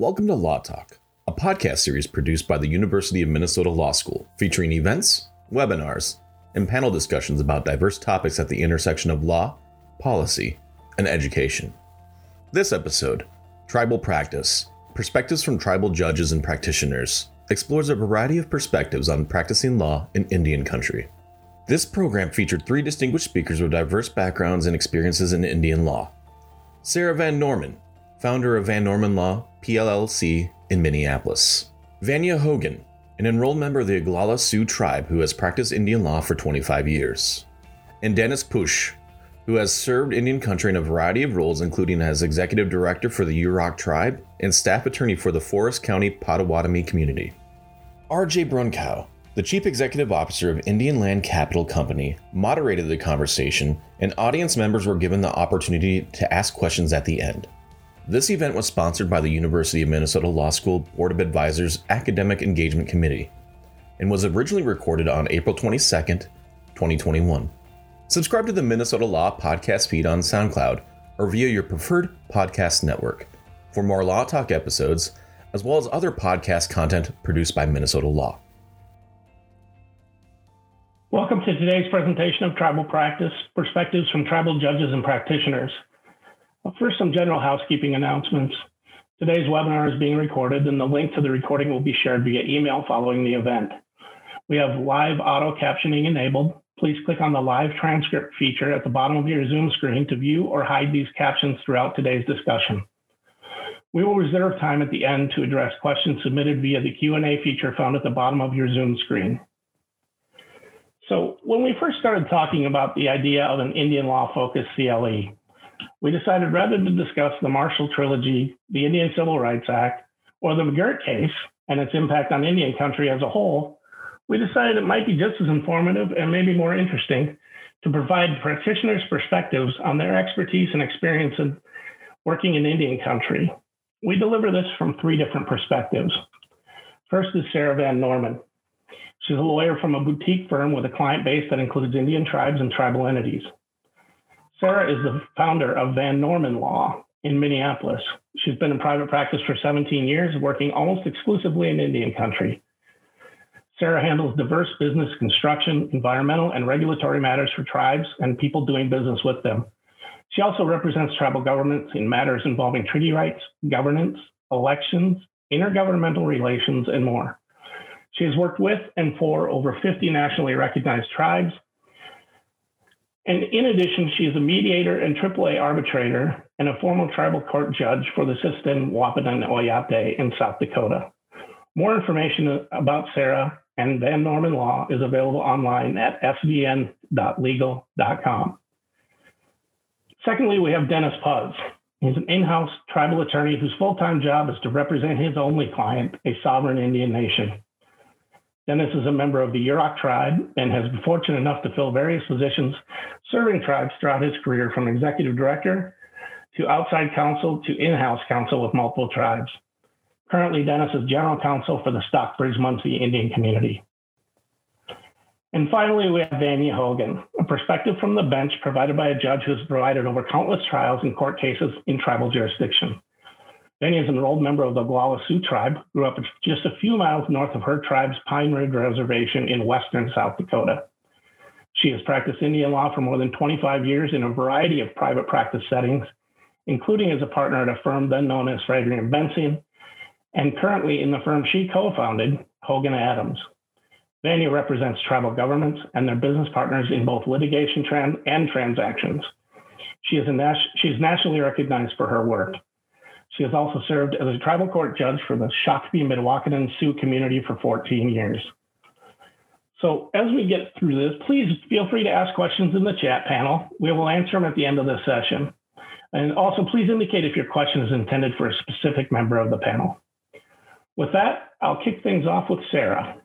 Welcome to Law Talk, a podcast series produced by the University of Minnesota Law School, featuring events, webinars, and panel discussions about diverse topics at the intersection of law, policy, and education. This episode, Tribal Practice Perspectives from Tribal Judges and Practitioners, explores a variety of perspectives on practicing law in Indian country. This program featured three distinguished speakers with diverse backgrounds and experiences in Indian law. Sarah Van Norman, founder of Van Norman Law, PLLC, in Minneapolis. Vanya Hogan, an enrolled member of the Oglala Sioux tribe who has practiced Indian law for 25 years. And Dennis Push, who has served Indian country in a variety of roles, including as executive director for the Yurok tribe and staff attorney for the Forest County Potawatomi community. R.J. Brunkow, the chief executive officer of Indian Land Capital Company, moderated the conversation, and audience members were given the opportunity to ask questions at the end. This event was sponsored by the University of Minnesota Law School Board of Advisors Academic Engagement Committee and was originally recorded on April 22, 2021. Subscribe to the Minnesota Law podcast feed on SoundCloud or via your preferred podcast network for more Law Talk episodes, as well as other podcast content produced by Minnesota Law. Welcome to today's presentation of Tribal Practice Perspectives from Tribal Judges and Practitioners. First, some general housekeeping announcements. Today's webinar is being recorded, and the link to the recording will be shared via email following the event. We have live auto captioning enabled. Please click on the live transcript feature at the bottom of your Zoom screen to view or hide these captions throughout today's discussion. We will reserve time at the end to address questions submitted via the Q&A feature found at the bottom of your Zoom screen. So when we first started talking about the idea of an Indian law focused CLE, we decided rather than discuss the Marshall Trilogy, the Indian Civil Rights Act, or the McGirt case and its impact on Indian country as a whole, we decided it might be just as informative and maybe more interesting to provide practitioners' perspectives on their expertise and experience in working in Indian country. We deliver this from three different perspectives. First is Sarah Van Norman. She's a lawyer from a boutique firm with a client base that includes Indian tribes and tribal entities. Sarah is the founder of Van Norman Law in Minneapolis. She's been in private practice for 17 years, working almost exclusively in Indian country. Sarah handles diverse business, construction, environmental, and regulatory matters for tribes and people doing business with them. She also represents tribal governments in matters involving treaty rights, governance, elections, intergovernmental relations, and more. She has worked with and for over 50 nationally recognized tribes and in addition, she is a mediator and AAA arbitrator and a former tribal court judge for the Sisseton Wahpeton Oyate in South Dakota. More information about Sarah and Van Norman Law is available online at svn.legal.com. Secondly, we have Dennis Puzz. He's an in house tribal attorney whose full time job is to represent his only client, a sovereign Indian nation. Dennis is a member of the Yurok tribe and has been fortunate enough to fill various positions serving tribes throughout his career from executive director to outside counsel to in-house counsel with multiple tribes. Currently, Dennis is general counsel for the Stockbridge Munsee Indian community. And finally, we have Vanya Hogan, a perspective from the bench provided by a judge who has provided over countless trials and court cases in tribal jurisdiction. Benny is an enrolled member of the Oglala Sioux tribe, grew up just a few miles north of her tribe's Pine Ridge Reservation in western South Dakota. She has practiced Indian law for more than 25 years in a variety of private practice settings, including as a partner at a firm then known as Faegre and Benson, and currently in the firm she co-founded, Hogan Adams. Vanya represents tribal governments and their business partners in both litigation and transactions. She is, a she is nationally recognized for her work. She has also served as a tribal court judge for the Shakopee Mdewakanton Sioux community for 14 years. So as we get through this, please feel free to ask questions in the chat panel. We will answer them at the end of this session. And also please indicate if your question is intended for a specific member of the panel. With that, I'll kick things off with Sarah.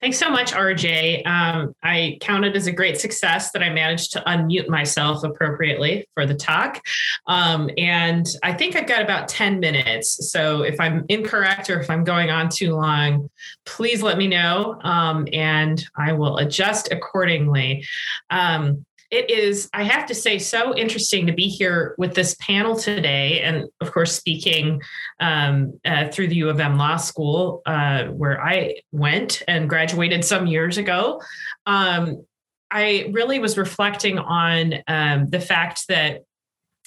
Thanks so much, RJ. Um, I count it as a great success that I managed to unmute myself appropriately for the talk. Um, and I think I've got about 10 minutes. So if I'm incorrect or if I'm going on too long, please let me know um, and I will adjust accordingly. Um, it is, I have to say, so interesting to be here with this panel today. And of course, speaking um, uh, through the U of M Law School, uh, where I went and graduated some years ago. Um, I really was reflecting on um, the fact that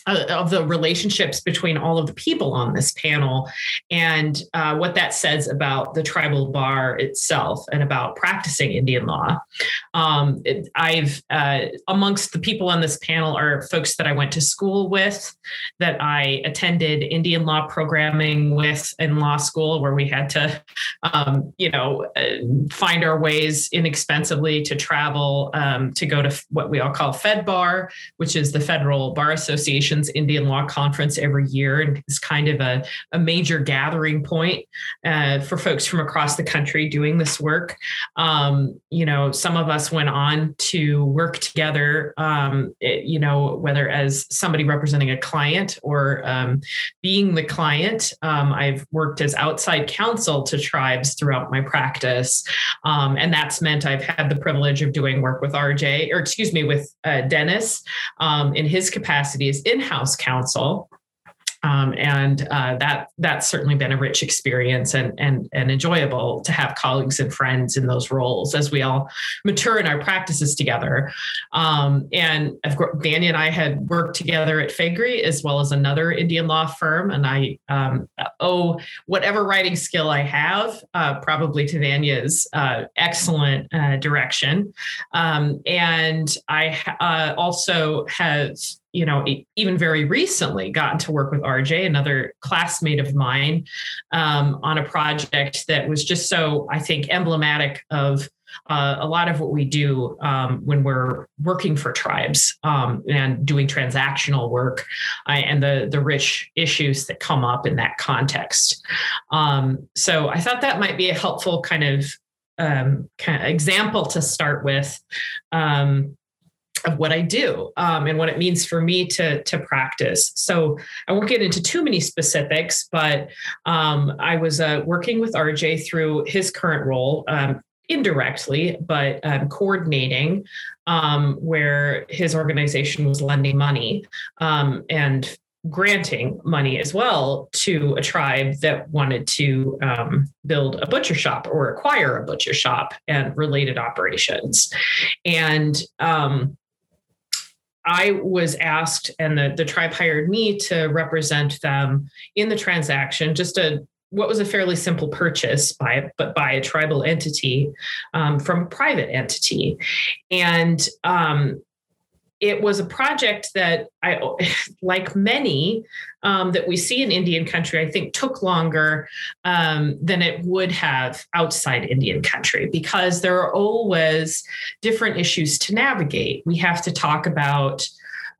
uh, of the relationships between all of the people on this panel and uh, what that says about the tribal bar itself and about practicing Indian law. Um, it, I've, uh, amongst the people on this panel are folks that I went to school with, that I attended Indian law programming with in law school, where we had to, um, you know, uh, find our ways inexpensively to travel um, to go to what we all call Fed Bar, which is the Federal Bar Association Indian Law Conference every year and is kind of a, a major gathering point uh, for folks from across the country doing this work. Um, you know, some of us went on to work together, um, it, you know, whether as somebody representing a client or um, being the client. Um, I've worked as outside counsel to tribes throughout my practice. Um, and that's meant I've had the privilege of doing work with RJ, or excuse me, with uh, Dennis um, in his capacity as in in-house counsel um, and uh, that that's certainly been a rich experience and and and enjoyable to have colleagues and friends in those roles as we all mature in our practices together. Um, and of course, Danny and I had worked together at Faegre as well as another Indian law firm, and I um, owe whatever writing skill I have uh, probably to Vanya's uh, excellent uh, direction. Um, and I uh, also have you know, even very recently gotten to work with RJ, another classmate of mine, um, on a project that was just so, I think, emblematic of uh, a lot of what we do um, when we're working for tribes um, and doing transactional work uh, and the the rich issues that come up in that context. Um, so I thought that might be a helpful kind of um, kind of example to start with. Um, of what I do um, and what it means for me to to practice. So I won't get into too many specifics, but um, I was uh, working with RJ through his current role. Um, indirectly, but um, coordinating um, where his organization was lending money um, and granting money as well to a tribe that wanted to um, build a butcher shop or acquire a butcher shop and related operations. And um, I was asked, and the, the tribe hired me to represent them in the transaction, just a what was a fairly simple purchase by but by a tribal entity um, from a private entity, and um, it was a project that I, like many um, that we see in Indian country, I think took longer um, than it would have outside Indian country because there are always different issues to navigate. We have to talk about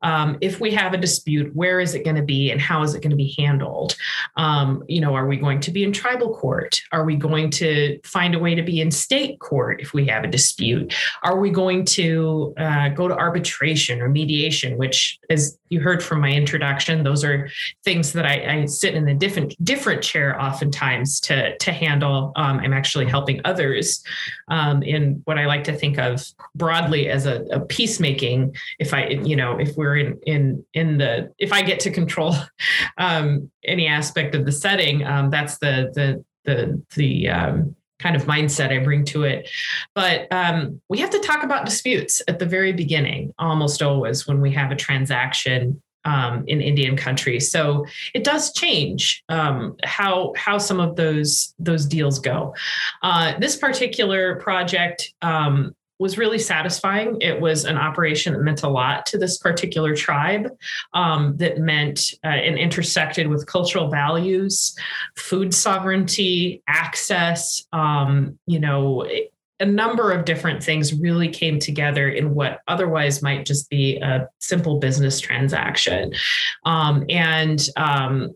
um, if we have a dispute, where is it going to be and how is it going to be handled? Um, you know, are we going to be in tribal court? Are we going to find a way to be in state court if we have a dispute? Are we going to uh, go to arbitration or mediation, which, as you heard from my introduction, those are things that I, I sit in a different different chair oftentimes to to handle. Um, I'm actually helping others um, in what I like to think of broadly as a, a peacemaking. If I, you know, if we're in in in the if I get to control um, any aspect of the setting, um, that's the the the the um, kind of mindset I bring to it. But um, we have to talk about disputes at the very beginning, almost always when we have a transaction um, in Indian country. So it does change um, how how some of those those deals go. Uh, this particular project um, was really satisfying. It was an operation that meant a lot to this particular tribe um, that meant uh, and intersected with cultural values, food sovereignty, access, um, you know, a number of different things really came together in what otherwise might just be a simple business transaction. Um, and um,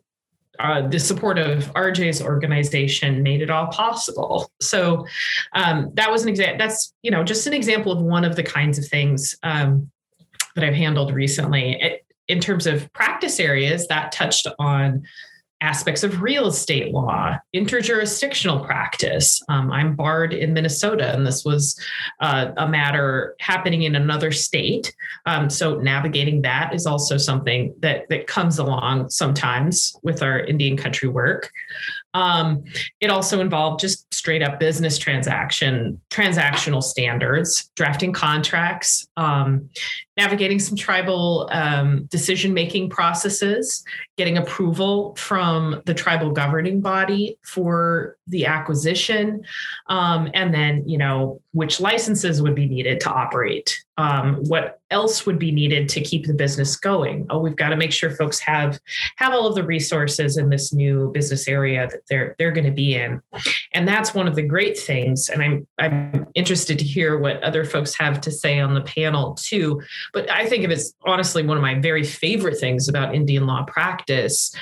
uh, the support of RJ's organization made it all possible. So um, that was an example. That's you know just an example of one of the kinds of things um, that I've handled recently. It, in terms of practice areas, that touched on aspects of real estate law, interjurisdictional practice. Um, I'm barred in Minnesota, and this was uh, a matter happening in another state. Um, so navigating that is also something that that comes along sometimes with our Indian country work. Um, it also involved just straight up business transaction, transactional standards, drafting contracts, um, navigating some tribal um, decision making processes, getting approval from the tribal governing body for the acquisition, um, and then you know which licenses would be needed to operate, um, what else would be needed to keep the business going. Oh, we've got to make sure folks have have all of the resources in this new business area that they're they're going to be in, and that's one of the great things. And I'm I'm interested to hear what other folks have to say on the panel too but I think of it as honestly one of my very favorite things about Indian law practice.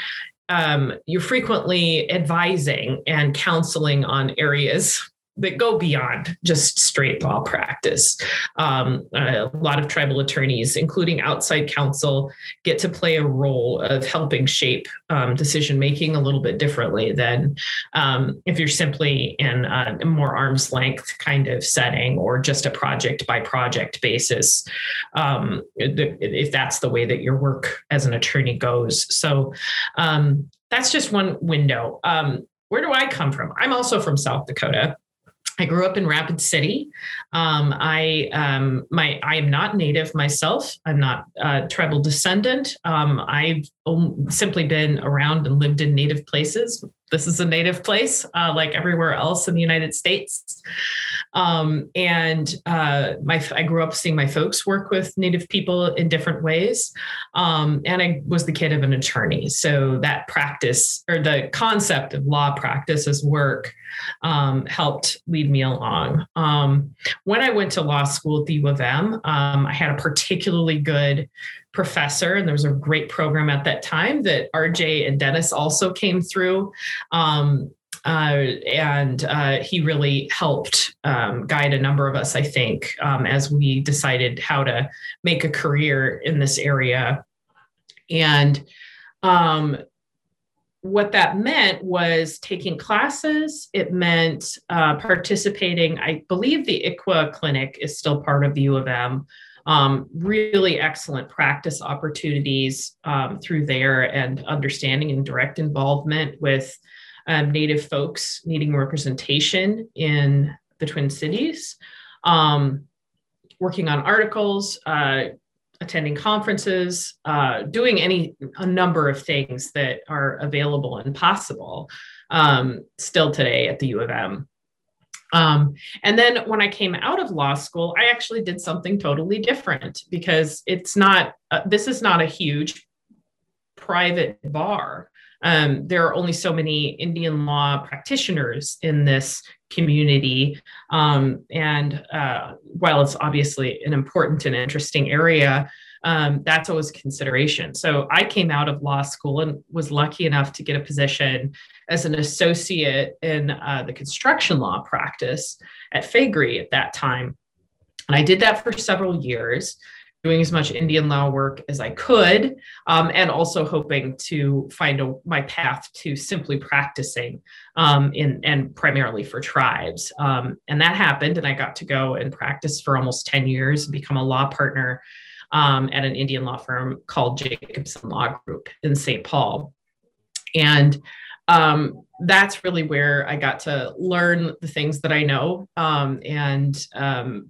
Um, you're frequently advising and counseling on areas that go beyond just straight law practice. Um, a lot of tribal attorneys, including outside counsel, get to play a role of helping shape um, decision making a little bit differently than um, if you're simply in a more arm's length kind of setting or just a project by project basis, um, if that's the way that your work as an attorney goes. So um, that's just one window. Um, where do I come from? I'm also from South Dakota. I grew up in Rapid City. Um, I um, my I am not native myself. I'm not a tribal descendant. Um, I've simply been around and lived in native places. This is a native place, uh, like everywhere else in the United States. Um, and uh, my I grew up seeing my folks work with Native people in different ways, um, and I was the kid of an attorney. So that practice or the concept of law practice as work um, helped lead me along. Um, when I went to law school at the U of M, um, I had a particularly good professor, and there was a great program at that time that RJ and Dennis also came through. Um, uh, and uh, he really helped um, guide a number of us, I think, um, as we decided how to make a career in this area. And um, what that meant was taking classes. It meant uh, participating. I believe the ICWA clinic is still part of U of M. Um, really excellent practice opportunities um, through there and understanding and direct involvement with um, Native folks needing representation in the Twin Cities, um, working on articles, uh, attending conferences, uh, doing any a number of things that are available and possible um, still today at the U of M. Um, and then when I came out of law school, I actually did something totally different because it's not, uh, this is not a huge private bar. Um, there are only so many Indian law practitioners in this community. Um, and uh, while it's obviously an important and interesting area, um, that's always consideration. So I came out of law school and was lucky enough to get a position as an associate in uh, the construction law practice at Faegre at that time. And I did that for several years doing as much Indian law work as I could, um, and also hoping to find a, my path to simply practicing um, in and primarily for tribes. Um, and that happened, and I got to go and practice for almost 10 years and become a law partner um, at an Indian law firm called Jacobson Law Group in St. Paul. And um, that's really where I got to learn the things that I know um, and um,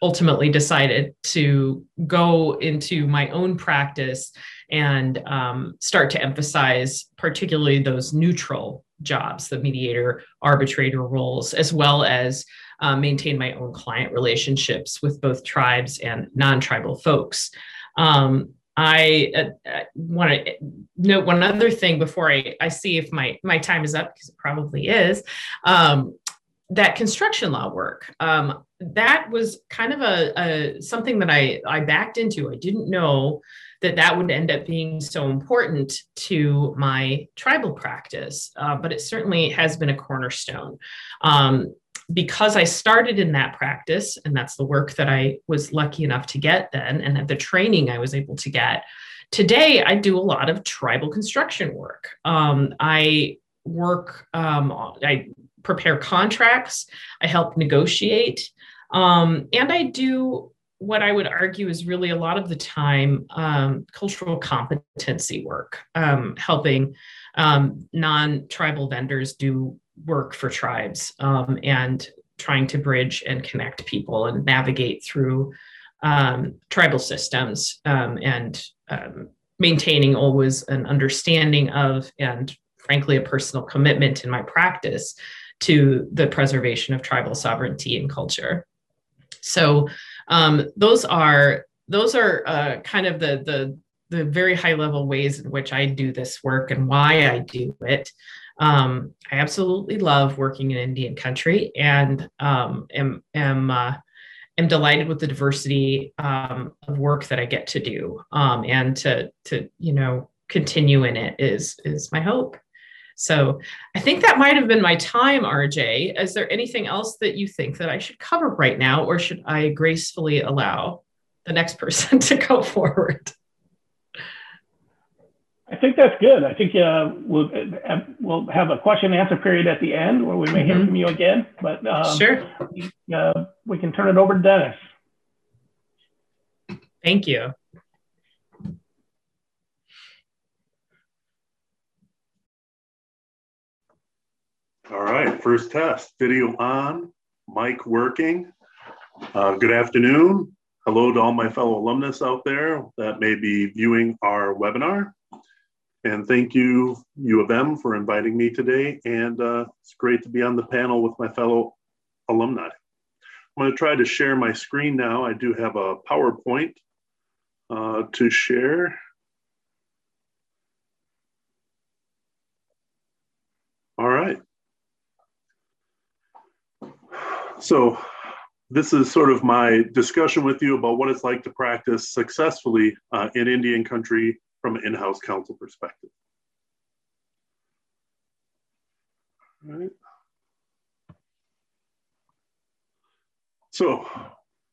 ultimately decided to go into my own practice and um, start to emphasize particularly those neutral jobs, the mediator, arbitrator roles, as well as uh, maintain my own client relationships with both tribes and non-tribal folks. Um, I uh, uh want to note one other thing before I, I see if my, my time is up, because it probably is. Um, that construction law work um, that was kind of a, a, something that I, I backed into i didn't know that that would end up being so important to my tribal practice uh, but it certainly has been a cornerstone um, because i started in that practice and that's the work that i was lucky enough to get then and the training i was able to get today, I do a lot of tribal construction work. Um, I work, um, I prepare contracts, I help negotiate, um, and I do what I would argue is really a lot of the time um, cultural competency work, um, helping um, non tribal vendors do work for tribes um, and trying to bridge and connect people and navigate through um, tribal systems um, and maintaining always an understanding of and frankly a personal commitment in my practice to the preservation of tribal sovereignty and culture. So um, those are those are uh, kind of the the the very high level ways in which I do this work and why I do it. Um, I absolutely love working in Indian country and um, am am uh, am delighted with the diversity um, of work that I get to do um, and to to you know continue in it is is my hope. So I think that might have been my time, RJ. Is there anything else that you think that I should cover right now, or should I gracefully allow the next person to go forward? I think that's good. I think uh, we'll have, we'll have a question and answer period at the end where we may mm-hmm. hear from you again. But um, sure, uh, we can turn it over to Dennis. Thank you. All right, first test, video on, mic working. Uh, good afternoon. Hello to all my fellow alumnus out there that may be viewing our webinar. And thank you, U of M, for inviting me today. And uh, it's great to be on the panel with my fellow alumni. I'm gonna try to share my screen now. I do have a PowerPoint uh, to share. All right. So this is sort of my discussion with you about what it's like to practice successfully uh, in Indian country from an in-house counsel perspective. All right. So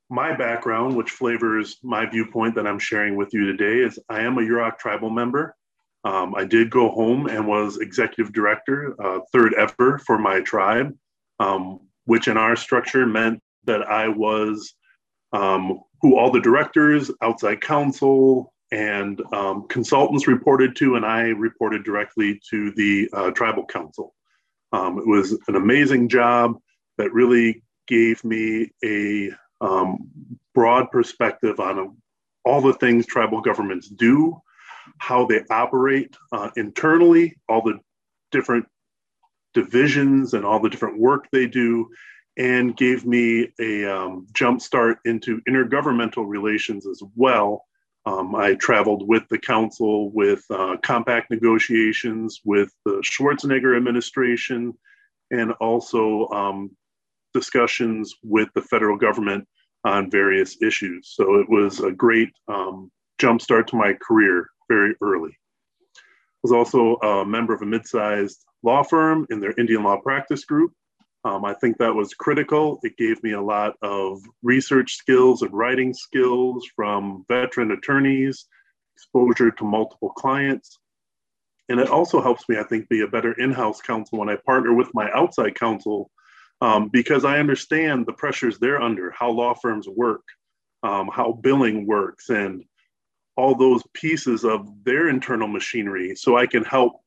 my background, which flavors my viewpoint that I'm sharing with you today, is I am a Yurok tribal member. Um, I did go home and was executive director, uh, third ever for my tribe. Um, which in our structure meant that I was um, who all the directors, outside counsel, and um, consultants reported to, and I reported directly to the uh, tribal council. Um, it was an amazing job that really gave me a um, broad perspective on all the things tribal governments do, how they operate uh, internally, all the different divisions and all the different work they do, and gave me a um, jump start into intergovernmental relations as well. Um, I traveled with the council with uh, compact negotiations with the Schwarzenegger administration and also um, discussions with the federal government on various issues. So it was a great um, jump start to my career very early. Was also a member of a mid-sized law firm in their Indian law practice group. Um, I think that was critical. It gave me a lot of research skills and writing skills from veteran attorneys, exposure to multiple clients. And it also helps me, I think, be a better in house counsel when I partner with my outside counsel um, because I understand the pressures they're under, how law firms work, um, how billing works, and all those pieces of their internal machinery so I can help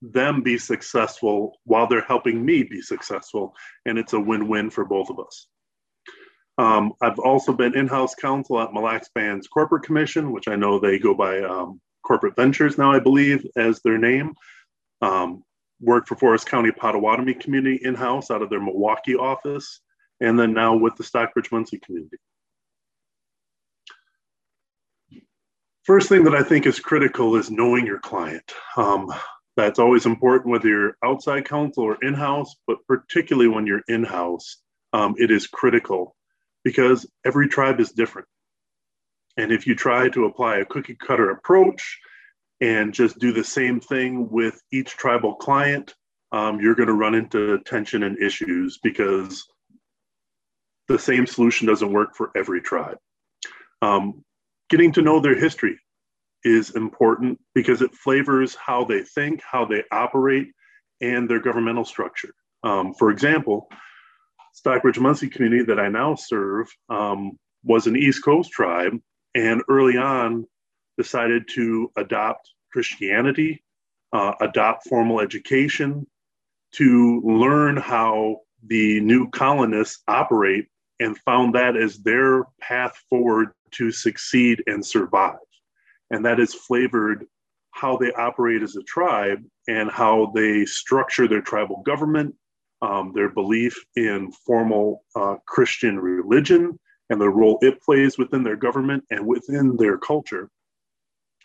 them be successful while they're helping me be successful. And it's a win win for both of us. Um, I've also been in house counsel at Mille Lacs Band's Corporate Commission, which I know they go by um, Corporate Ventures now, I believe, as their name. Um, worked for Forest County Potawatomi Community in house out of their Milwaukee office, and then now with the Stockbridge Munsee community. First thing that I think is critical is knowing your client. Um, that's always important whether you're outside counsel or in-house, but particularly when you're in-house, um, it is critical because every tribe is different. And if you try to apply a cookie cutter approach and just do the same thing with each tribal client, um, you're going to run into tension and issues because the same solution doesn't work for every tribe. Um, getting to know their history, is important because it flavors how they think, how they operate, and their governmental structure. Um, for example, Stockbridge Munsee community that I now serve um, was an East Coast tribe, and early on decided to adopt Christianity, uh, adopt formal education, to learn how the new colonists operate, and found that as their path forward to succeed and survive. And that has flavored how they operate as a tribe and how they structure their tribal government, um, their belief in formal uh, Christian religion, and the role it plays within their government and within their culture.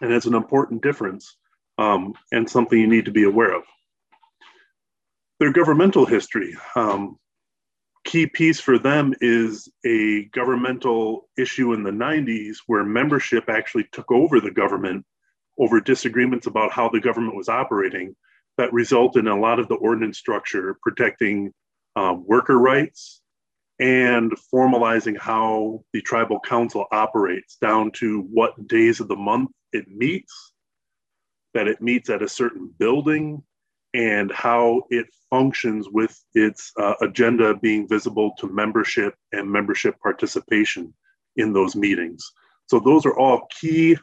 And it's an important difference um, and something you need to be aware of. Their governmental history. Um, key piece for them is a governmental issue in the 90s where membership actually took over the government over disagreements about how the government was operating that resulted in a lot of the ordinance structure protecting um, worker rights and formalizing how the tribal council operates down to what days of the month it meets, that it meets at a certain building, and how it functions with its uh, agenda being visible to membership and membership participation in those meetings. So, those are all key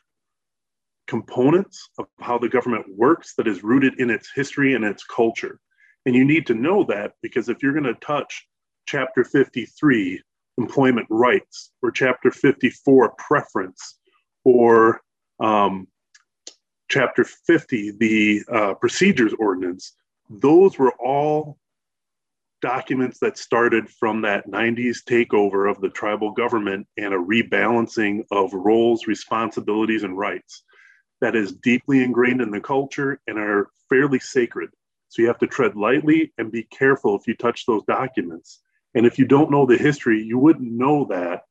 components of how the government works that is rooted in its history and its culture. And you need to know that because if you're going to touch Chapter 53, employment rights, or Chapter 54, preference, or um, Chapter 50, the uh, procedures ordinance, those were all documents that started from that 90s takeover of the tribal government and a rebalancing of roles, responsibilities, and rights that is deeply ingrained in the culture and are fairly sacred. So you have to tread lightly and be careful if you touch those documents. And if you don't know the history, you wouldn't know that.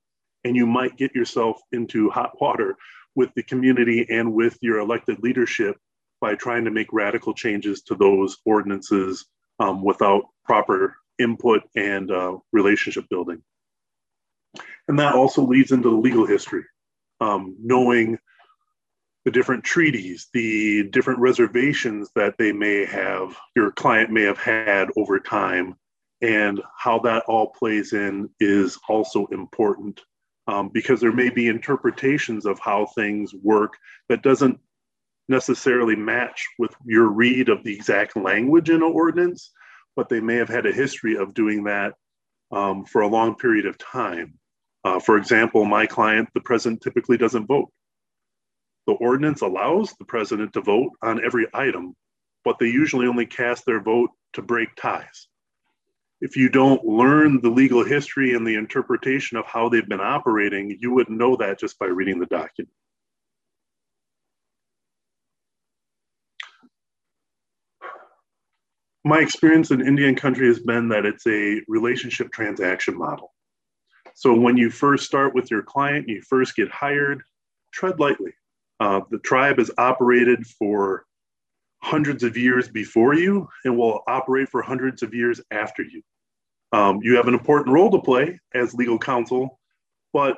And you might get yourself into hot water with the community and with your elected leadership by trying to make radical changes to those ordinances um, without proper input and uh, relationship building. And that also leads into the legal history, um, knowing the different treaties, the different reservations that they may have, your client may have had over time, and how that all plays in is also important um, because there may be interpretations of how things work that doesn't necessarily match with your read of the exact language in an ordinance, but they may have had a history of doing that um, for a long period of time. Uh, for example, my client, the president typically doesn't vote. The ordinance allows the president to vote on every item, but they usually only cast their vote to break ties if you don't learn the legal history and the interpretation of how they've been operating, you wouldn't know that just by reading the document. My experience in Indian country has been that it's a relationship transaction model. So when you first start with your client, you first get hired, tread lightly. Uh, the tribe has operated for hundreds of years before you and will operate for hundreds of years after you. Um, you have an important role to play as legal counsel, but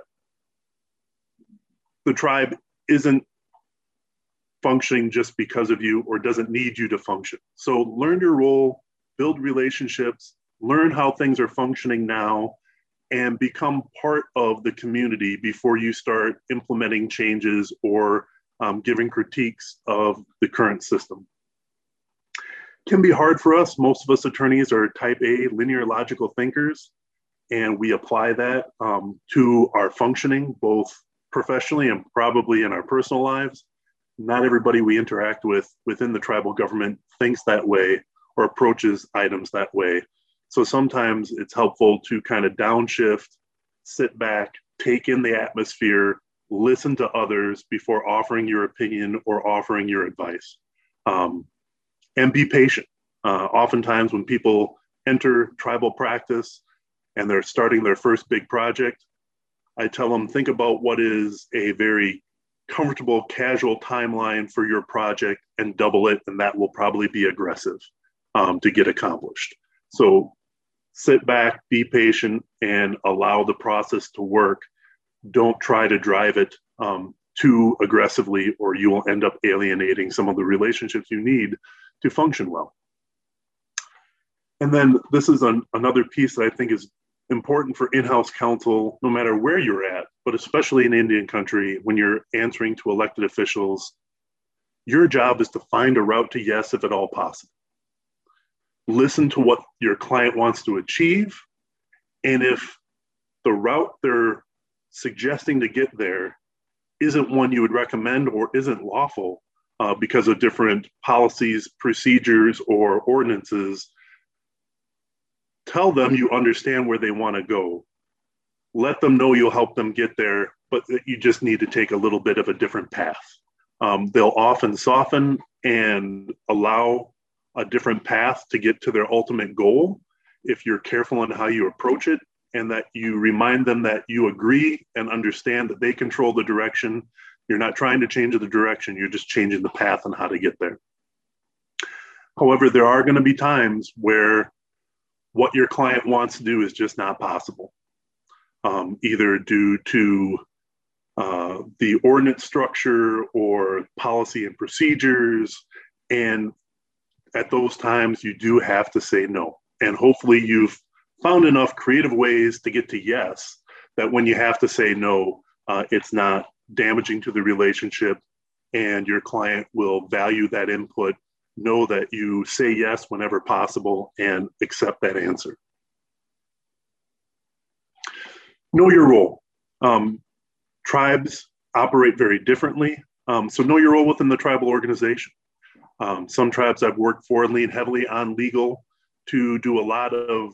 the tribe isn't functioning just because of you or doesn't need you to function. So learn your role, build relationships, learn how things are functioning now, and become part of the community before you start implementing changes or um, giving critiques of the current system can be hard for us. Most of us attorneys are type A linear logical thinkers, and we apply that um, to our functioning, both professionally and probably in our personal lives. Not everybody we interact with within the tribal government thinks that way or approaches items that way. So sometimes it's helpful to kind of downshift, sit back, take in the atmosphere, listen to others before offering your opinion or offering your advice. Um, and be patient. Uh, oftentimes, when people enter tribal practice and they're starting their first big project, I tell them think about what is a very comfortable, casual timeline for your project and double it, and that will probably be aggressive um, to get accomplished. So sit back, be patient, and allow the process to work. Don't try to drive it um, too aggressively, or you will end up alienating some of the relationships you need to function well. And then this is an, another piece that I think is important for in-house counsel, no matter where you're at, but especially in Indian country, when you're answering to elected officials, your job is to find a route to yes if at all possible. Listen to what your client wants to achieve. And if the route they're suggesting to get there isn't one you would recommend or isn't lawful uh, because of different policies, procedures, or ordinances, tell them you understand where they want to go. Let them know you'll help them get there, but that you just need to take a little bit of a different path. Um, they'll often soften and allow a different path to get to their ultimate goal if you're careful in how you approach it and that you remind them that you agree and understand that they control the direction. You're not trying to change the direction, you're just changing the path and how to get there. However, there are going to be times where what your client wants to do is just not possible, um, either due to uh, the ordinance structure or policy and procedures. And at those times, you do have to say no. And hopefully, you've found enough creative ways to get to yes that when you have to say no, uh, it's not damaging to the relationship and your client will value that input, know that you say yes whenever possible, and accept that answer. Know your role. Um, tribes operate very differently. Um, so know your role within the tribal organization. Um, some tribes I've worked for lean heavily on legal to do a lot of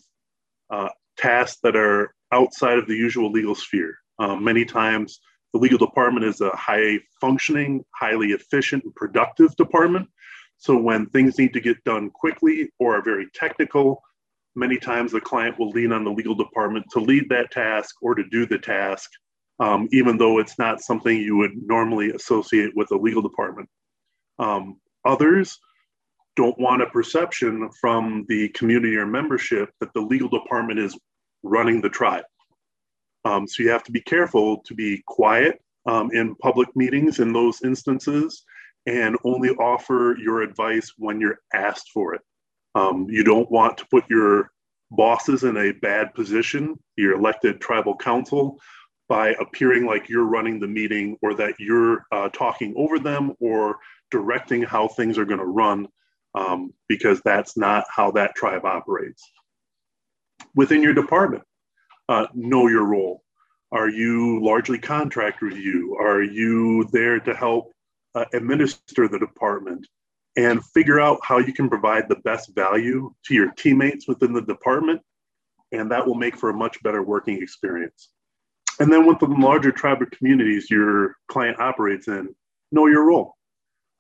uh, tasks that are outside of the usual legal sphere. Um, many times, the legal department is a high functioning, highly efficient, and productive department. So, when things need to get done quickly or are very technical, many times the client will lean on the legal department to lead that task or to do the task, um, even though it's not something you would normally associate with a legal department. Um, others don't want a perception from the community or membership that the legal department is running the tribe. Um, so you have to be careful to be quiet um, in public meetings in those instances and only offer your advice when you're asked for it. Um, you don't want to put your bosses in a bad position, your elected tribal council, by appearing like you're running the meeting or that you're uh, talking over them or directing how things are going to run um, because that's not how that tribe operates. Within your department, uh, know your role. Are you largely contract review? Are you there to help uh, administer the department and figure out how you can provide the best value to your teammates within the department? And that will make for a much better working experience. And then within the larger tribal communities your client operates in, know your role.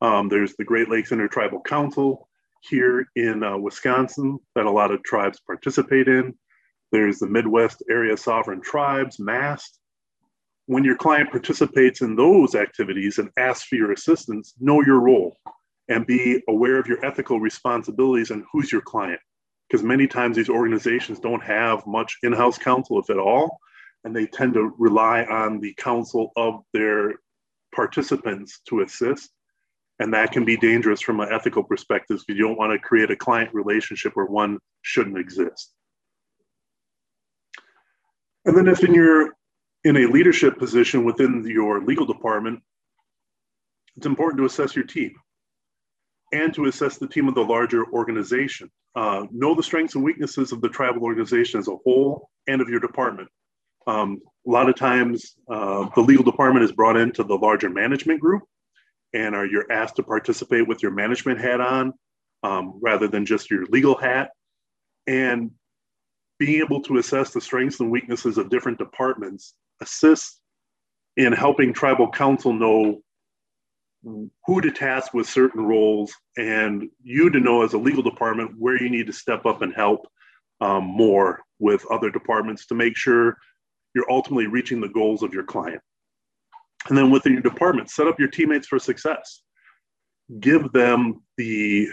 Um, there's the Great Lakes Intertribal Council here in uh, Wisconsin that a lot of tribes participate in. There's the Midwest Area Sovereign Tribes, MAST. When your client participates in those activities and asks for your assistance, know your role and be aware of your ethical responsibilities and who's your client. Because many times these organizations don't have much in house counsel, if at all, and they tend to rely on the counsel of their participants to assist and that can be dangerous from an ethical perspective because you don't want to create a client relationship where one shouldn't exist. And then if in you're in a leadership position within your legal department, it's important to assess your team and to assess the team of the larger organization. Uh, know the strengths and weaknesses of the tribal organization as a whole and of your department. Um, a lot of times, uh, the legal department is brought into the larger management group, and are you're asked to participate with your management hat on um, rather than just your legal hat and being able to assess the strengths and weaknesses of different departments assists in helping tribal council know who to task with certain roles and you to know as a legal department where you need to step up and help um, more with other departments to make sure you're ultimately reaching the goals of your client and then within your department, set up your teammates for success. Give them the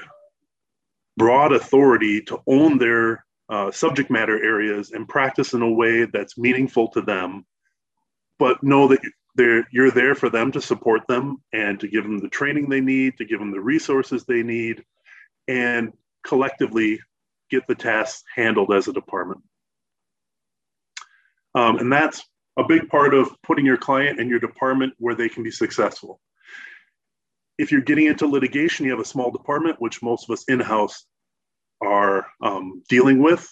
broad authority to own their uh, subject matter areas and practice in a way that's meaningful to them, but know that you're there for them to support them and to give them the training they need, to give them the resources they need, and collectively get the tasks handled as a department. Um, and that's a big part of putting your client and your department where they can be successful. If you're getting into litigation, you have a small department, which most of us in house are um, dealing with.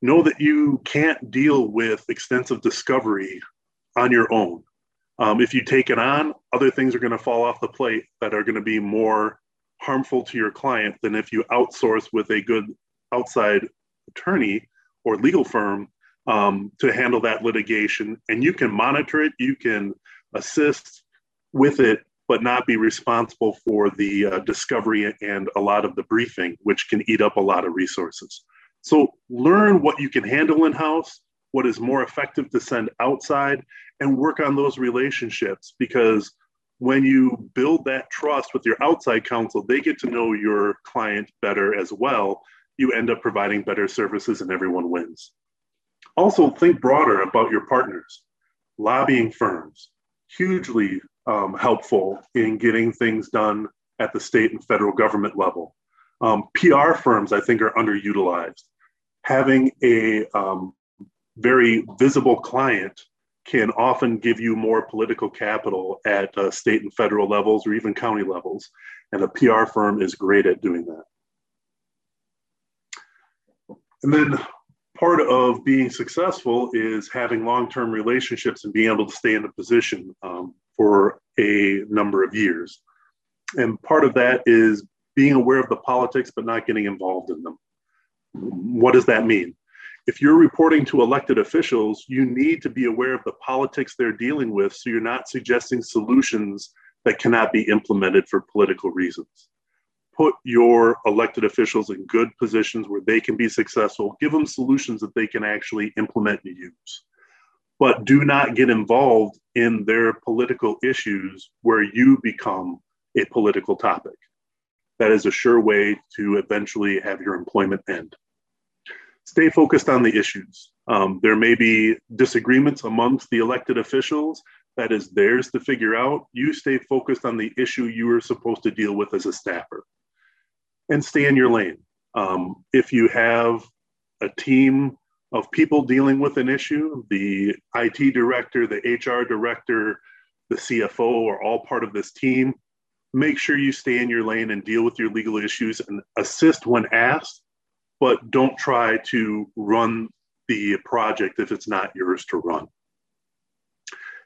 Know that you can't deal with extensive discovery on your own. Um, if you take it on, other things are going to fall off the plate that are going to be more harmful to your client than if you outsource with a good outside attorney or legal firm um, to handle that litigation. And you can monitor it, you can assist with it, but not be responsible for the uh, discovery and a lot of the briefing, which can eat up a lot of resources. So learn what you can handle in house, what is more effective to send outside, and work on those relationships because when you build that trust with your outside counsel, they get to know your client better as well. You end up providing better services and everyone wins. Also, think broader about your partners. Lobbying firms, hugely um, helpful in getting things done at the state and federal government level. Um, PR firms, I think, are underutilized. Having a um, very visible client can often give you more political capital at uh, state and federal levels or even county levels. And a PR firm is great at doing that. And then part of being successful is having long term relationships and being able to stay in a position um, for a number of years. And part of that is being aware of the politics but not getting involved in them. What does that mean? if you're reporting to elected officials, you need to be aware of the politics they're dealing with so you're not suggesting solutions that cannot be implemented for political reasons. Put your elected officials in good positions where they can be successful, give them solutions that they can actually implement and use. But do not get involved in their political issues where you become a political topic. That is a sure way to eventually have your employment end stay focused on the issues. Um, there may be disagreements amongst the elected officials. That is theirs to figure out. You stay focused on the issue you are supposed to deal with as a staffer and stay in your lane. Um, if you have a team of people dealing with an issue, the IT director, the HR director, the CFO are all part of this team. Make sure you stay in your lane and deal with your legal issues and assist when asked but don't try to run the project if it's not yours to run.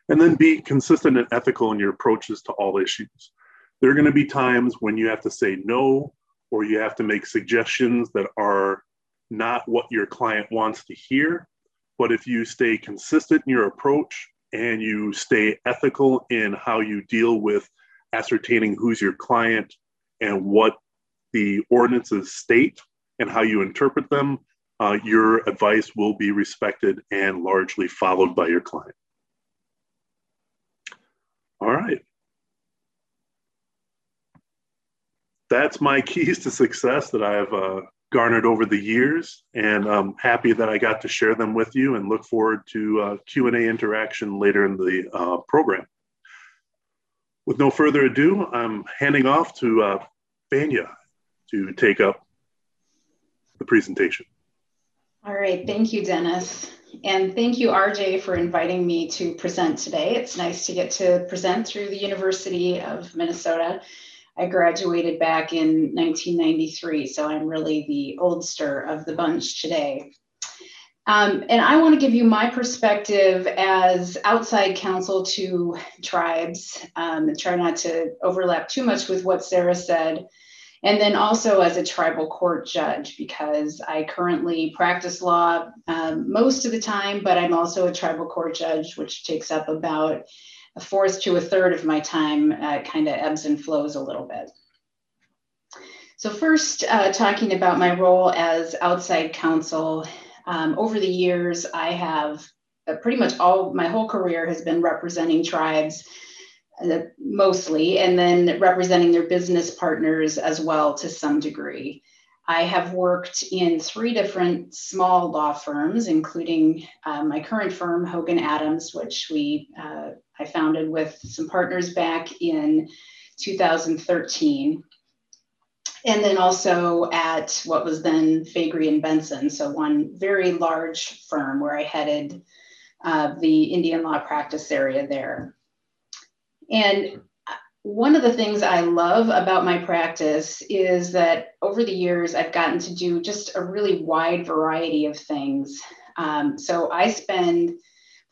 And then be consistent and ethical in your approaches to all issues. There are going to be times when you have to say no, or you have to make suggestions that are not what your client wants to hear. But if you stay consistent in your approach and you stay ethical in how you deal with ascertaining who's your client and what the ordinances state, and how you interpret them, uh, your advice will be respected and largely followed by your client. All right. That's my keys to success that I've uh, garnered over the years, and I'm happy that I got to share them with you and look forward to uh, Q&A interaction later in the uh, program. With no further ado, I'm handing off to uh, Vanya to take up the presentation. All right, thank you, Dennis. And thank you, RJ, for inviting me to present today. It's nice to get to present through the University of Minnesota. I graduated back in 1993, so I'm really the oldster of the bunch today. Um, and I want to give you my perspective as outside counsel to tribes um, and try not to overlap too much with what Sarah said and then also as a tribal court judge because I currently practice law um, most of the time, but I'm also a tribal court judge, which takes up about a fourth to a third of my time, uh, kind of ebbs and flows a little bit. So, first, uh, talking about my role as outside counsel, um, over the years, I have uh, pretty much all my whole career has been representing tribes uh, mostly, and then representing their business partners as well to some degree. I have worked in three different small law firms, including uh, my current firm, Hogen Adams, which we uh, I founded with some partners back in 2013 and then also at what was then Faegre and Benson, so one very large firm where I headed uh, the Indian law practice area there. And one of the things I love about my practice is that over the years, I've gotten to do just a really wide variety of things. Um, so I spend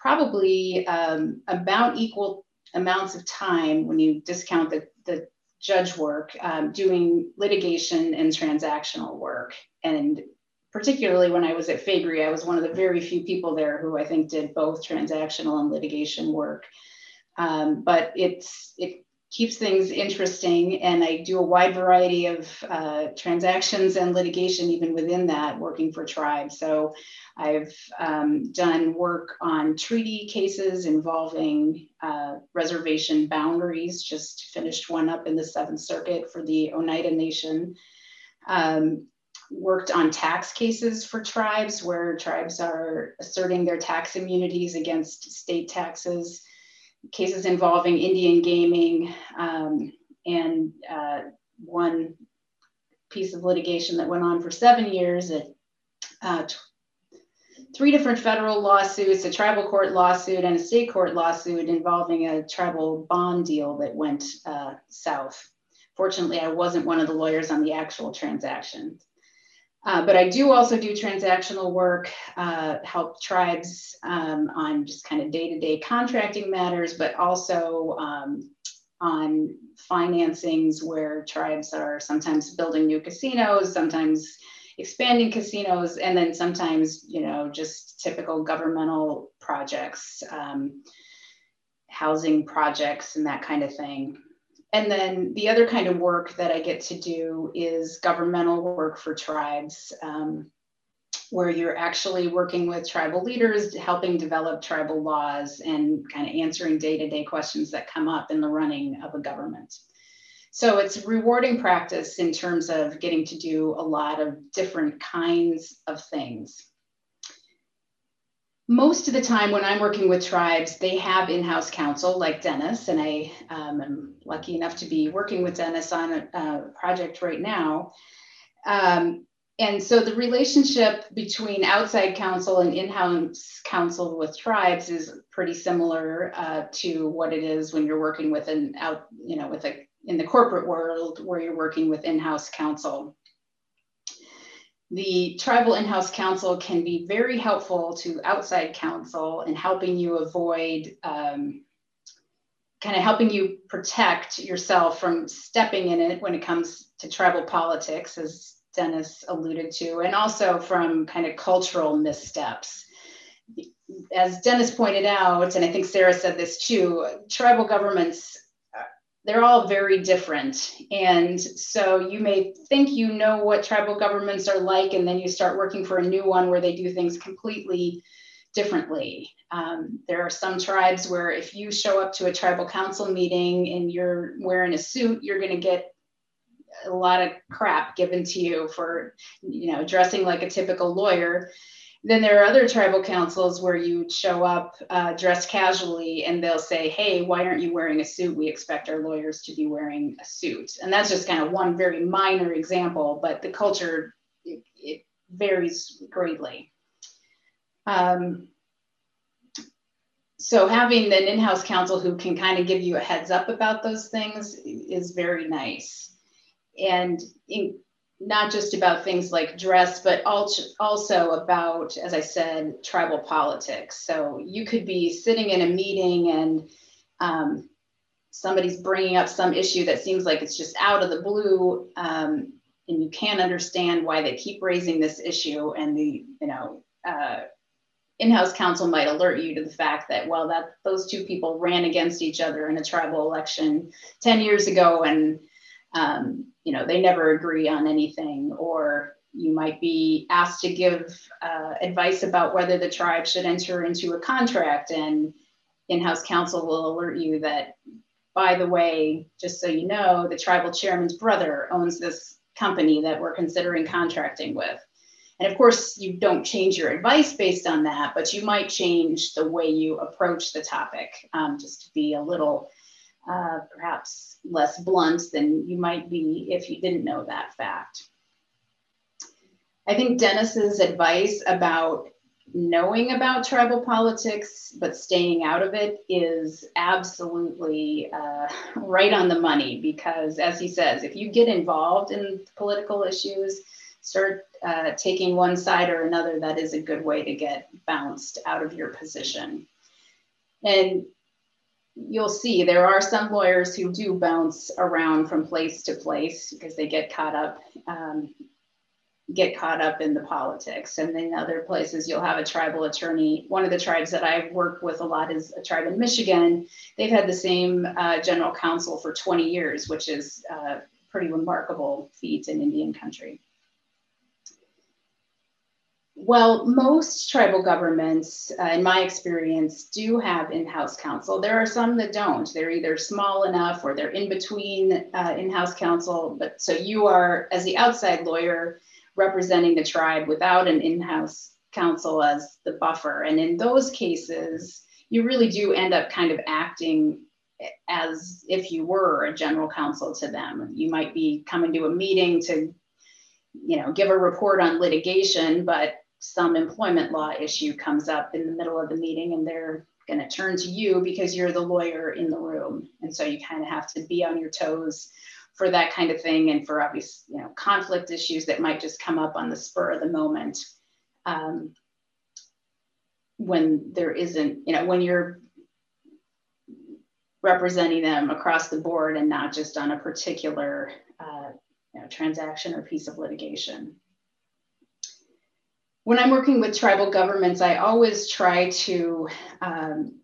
probably um, about equal amounts of time when you discount the, the judge work, um, doing litigation and transactional work. And particularly when I was at Faegre, I was one of the very few people there who I think did both transactional and litigation work. Um, but it's it keeps things interesting, and I do a wide variety of uh, transactions and litigation even within that, working for tribes. So I've um, done work on treaty cases involving uh, reservation boundaries. Just finished one up in the Seventh Circuit for the Oneida Nation. Um, worked on tax cases for tribes where tribes are asserting their tax immunities against state taxes cases involving Indian gaming, um, and uh, one piece of litigation that went on for seven years at uh, three different federal lawsuits, a tribal court lawsuit, and a state court lawsuit involving a tribal bond deal that went uh, south. Fortunately, I wasn't one of the lawyers on the actual transaction. Uh, but I do also do transactional work, uh, help tribes um, on just kind of day to day contracting matters, but also um, on financings where tribes are sometimes building new casinos, sometimes expanding casinos, and then sometimes, you know, just typical governmental projects, um, housing projects, and that kind of thing and then the other kind of work that I get to do is governmental work for tribes, um, where you're actually working with tribal leaders, helping develop tribal laws, and kind of answering day to day questions that come up in the running of a government. So it's rewarding practice in terms of getting to do a lot of different kinds of things most of the time when I'm working with tribes, they have in-house counsel like Dennis, and I um, am lucky enough to be working with Dennis on a, a project right now. Um, and so the relationship between outside counsel and in-house counsel with tribes is pretty similar uh, to what it is when you're working with an out, you know, with a in the corporate world where you're working with in-house counsel the tribal in-house counsel can be very helpful to outside counsel in helping you avoid um, kind of helping you protect yourself from stepping in it when it comes to tribal politics as dennis alluded to and also from kind of cultural missteps. As dennis pointed out and i think sarah said this too tribal governments they're all very different. And so you may think you know what tribal governments are like, and then you start working for a new one where they do things completely differently. Um, there are some tribes where if you show up to a tribal council meeting and you're wearing a suit, you're going to get a lot of crap given to you for you know dressing like a typical lawyer then there are other tribal councils where you show up uh, dressed casually and they'll say, hey, why aren't you wearing a suit? We expect our lawyers to be wearing a suit. And that's just kind of one very minor example, but the culture, it, it varies greatly. Um, so having an in-house counsel who can kind of give you a heads up about those things is very nice. And in, not just about things like dress, but also about, as I said, tribal politics. So you could be sitting in a meeting and um, somebody's bringing up some issue that seems like it's just out of the blue, um, and you can't understand why they keep raising this issue. And the, you know, uh, in-house counsel might alert you to the fact that well that those two people ran against each other in a tribal election 10 years ago and um, you know they never agree on anything or you might be asked to give uh, advice about whether the tribe should enter into a contract and in-house counsel will alert you that by the way just so you know the tribal chairman's brother owns this company that we're considering contracting with. And of course, you don't change your advice based on that, but you might change the way you approach the topic um, just to be a little uh, perhaps less blunt than you might be if you didn't know that fact. I think Dennis's advice about knowing about tribal politics but staying out of it is absolutely uh, right on the money because, as he says, if you get involved in political issues, start uh, taking one side or another, that is a good way to get bounced out of your position. And you'll see there are some lawyers who do bounce around from place to place because they get caught up um, get caught up in the politics. And then other places you'll have a tribal attorney. One of the tribes that i work with a lot is a tribe in michigan. They've had the same uh, general counsel for 20 years which is a uh, pretty remarkable feat in indian country well, most tribal governments, uh, in my experience, do have in house counsel. There are some that don't. They're either small enough or they're in between uh, in house counsel. But so you are, as the outside lawyer, representing the tribe without an in house counsel as the buffer. And in those cases, you really do end up kind of acting as if you were a general counsel to them. You might be coming to a meeting to you know give a report on litigation but some employment law issue comes up in the middle of the meeting and they're going to turn to you because you're the lawyer in the room. And so you kind of have to be on your toes for that kind of thing and for obvious, you know, conflict issues that might just come up on the spur of the moment. Um, when there isn't, you know, when you're representing them across the board and not just on a particular uh, you know, transaction or piece of litigation when I'm working with tribal governments, I always try to, um,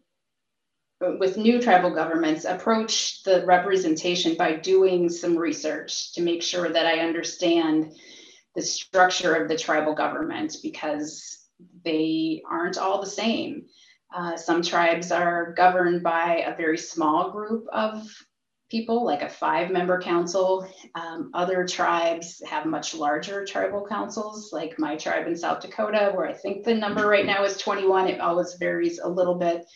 with new tribal governments, approach the representation by doing some research to make sure that I understand the structure of the tribal government because they aren't all the same. Uh, some tribes are governed by a very small group of people, like a five member council. Um, other tribes have much larger tribal councils, like my tribe in South Dakota, where I think the number right now is 21. It always varies a little bit.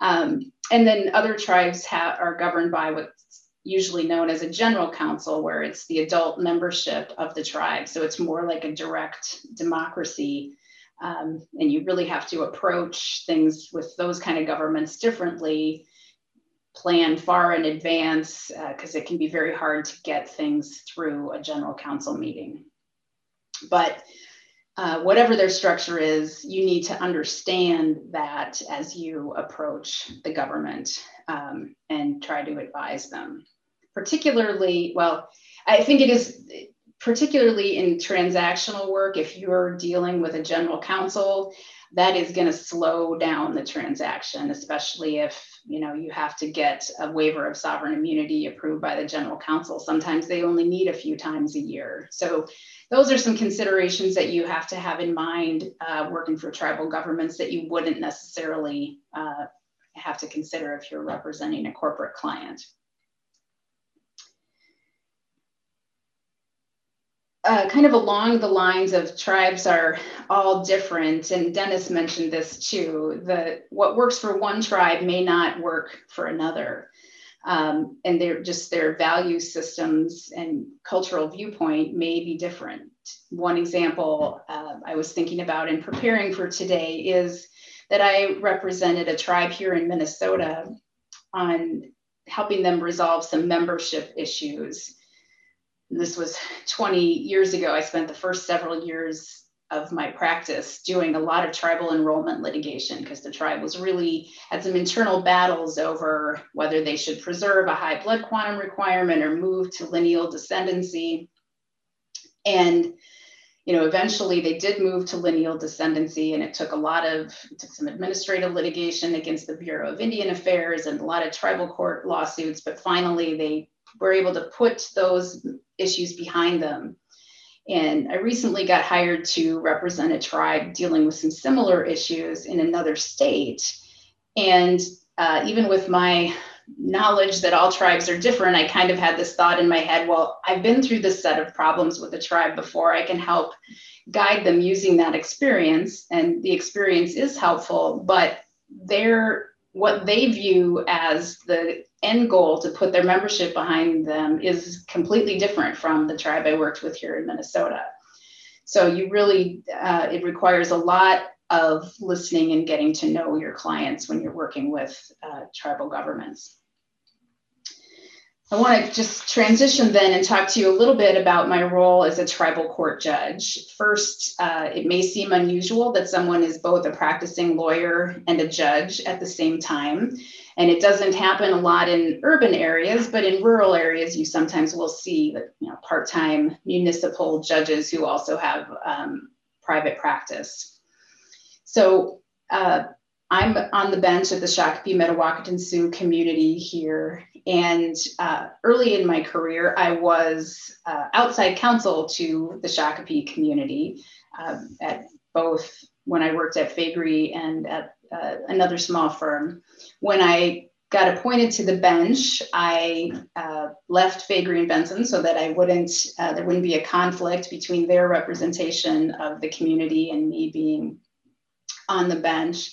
Um, and then other tribes ha- are governed by what's usually known as a general council, where it's the adult membership of the tribe. So it's more like a direct democracy. Um, and you really have to approach things with those kind of governments differently plan far in advance because uh, it can be very hard to get things through a general council meeting. But uh, whatever their structure is, you need to understand that as you approach the government um, and try to advise them. Particularly, well, I think it is particularly in transactional work, if you're dealing with a general council, that is going to slow down the transaction, especially if you know you have to get a waiver of sovereign immunity approved by the general council. Sometimes they only need a few times a year. So those are some considerations that you have to have in mind uh, working for tribal governments that you wouldn't necessarily uh, have to consider if you're representing a corporate client. Uh, kind of along the lines of tribes are all different, and Dennis mentioned this too. The what works for one tribe may not work for another, um, and they're just their value systems and cultural viewpoint may be different. One example uh, I was thinking about in preparing for today is that I represented a tribe here in Minnesota on helping them resolve some membership issues this was 20 years ago. I spent the first several years of my practice doing a lot of tribal enrollment litigation because the tribe was really had some internal battles over whether they should preserve a high blood quantum requirement or move to lineal descendancy. And you know, eventually they did move to lineal descendancy, and it took a lot of it took some administrative litigation against the Bureau of Indian Affairs and a lot of tribal court lawsuits. But finally, they were able to put those issues behind them. And I recently got hired to represent a tribe dealing with some similar issues in another state. And uh, even with my knowledge that all tribes are different, I kind of had this thought in my head well, I've been through this set of problems with a tribe before. I can help guide them using that experience, and the experience is helpful, but they're what they view as the end goal to put their membership behind them is completely different from the tribe I worked with here in Minnesota. So you really, uh, it requires a lot of listening and getting to know your clients when you're working with uh, tribal governments. I want to just transition then and talk to you a little bit about my role as a tribal court judge. First, uh, it may seem unusual that someone is both a practicing lawyer and a judge at the same time. And it doesn't happen a lot in urban areas, but in rural areas, you sometimes will see you know, part-time municipal judges who also have um, private practice. So uh, I'm on the bench at the Shakopee Mdewakanton Sioux community here. And uh, early in my career, I was uh, outside counsel to the Shakopee community um, at both when I worked at Faegre and at uh, another small firm. When I got appointed to the bench, I uh, left Faegre and Benson so that I wouldn't, uh, there wouldn't be a conflict between their representation of the community and me being on the bench.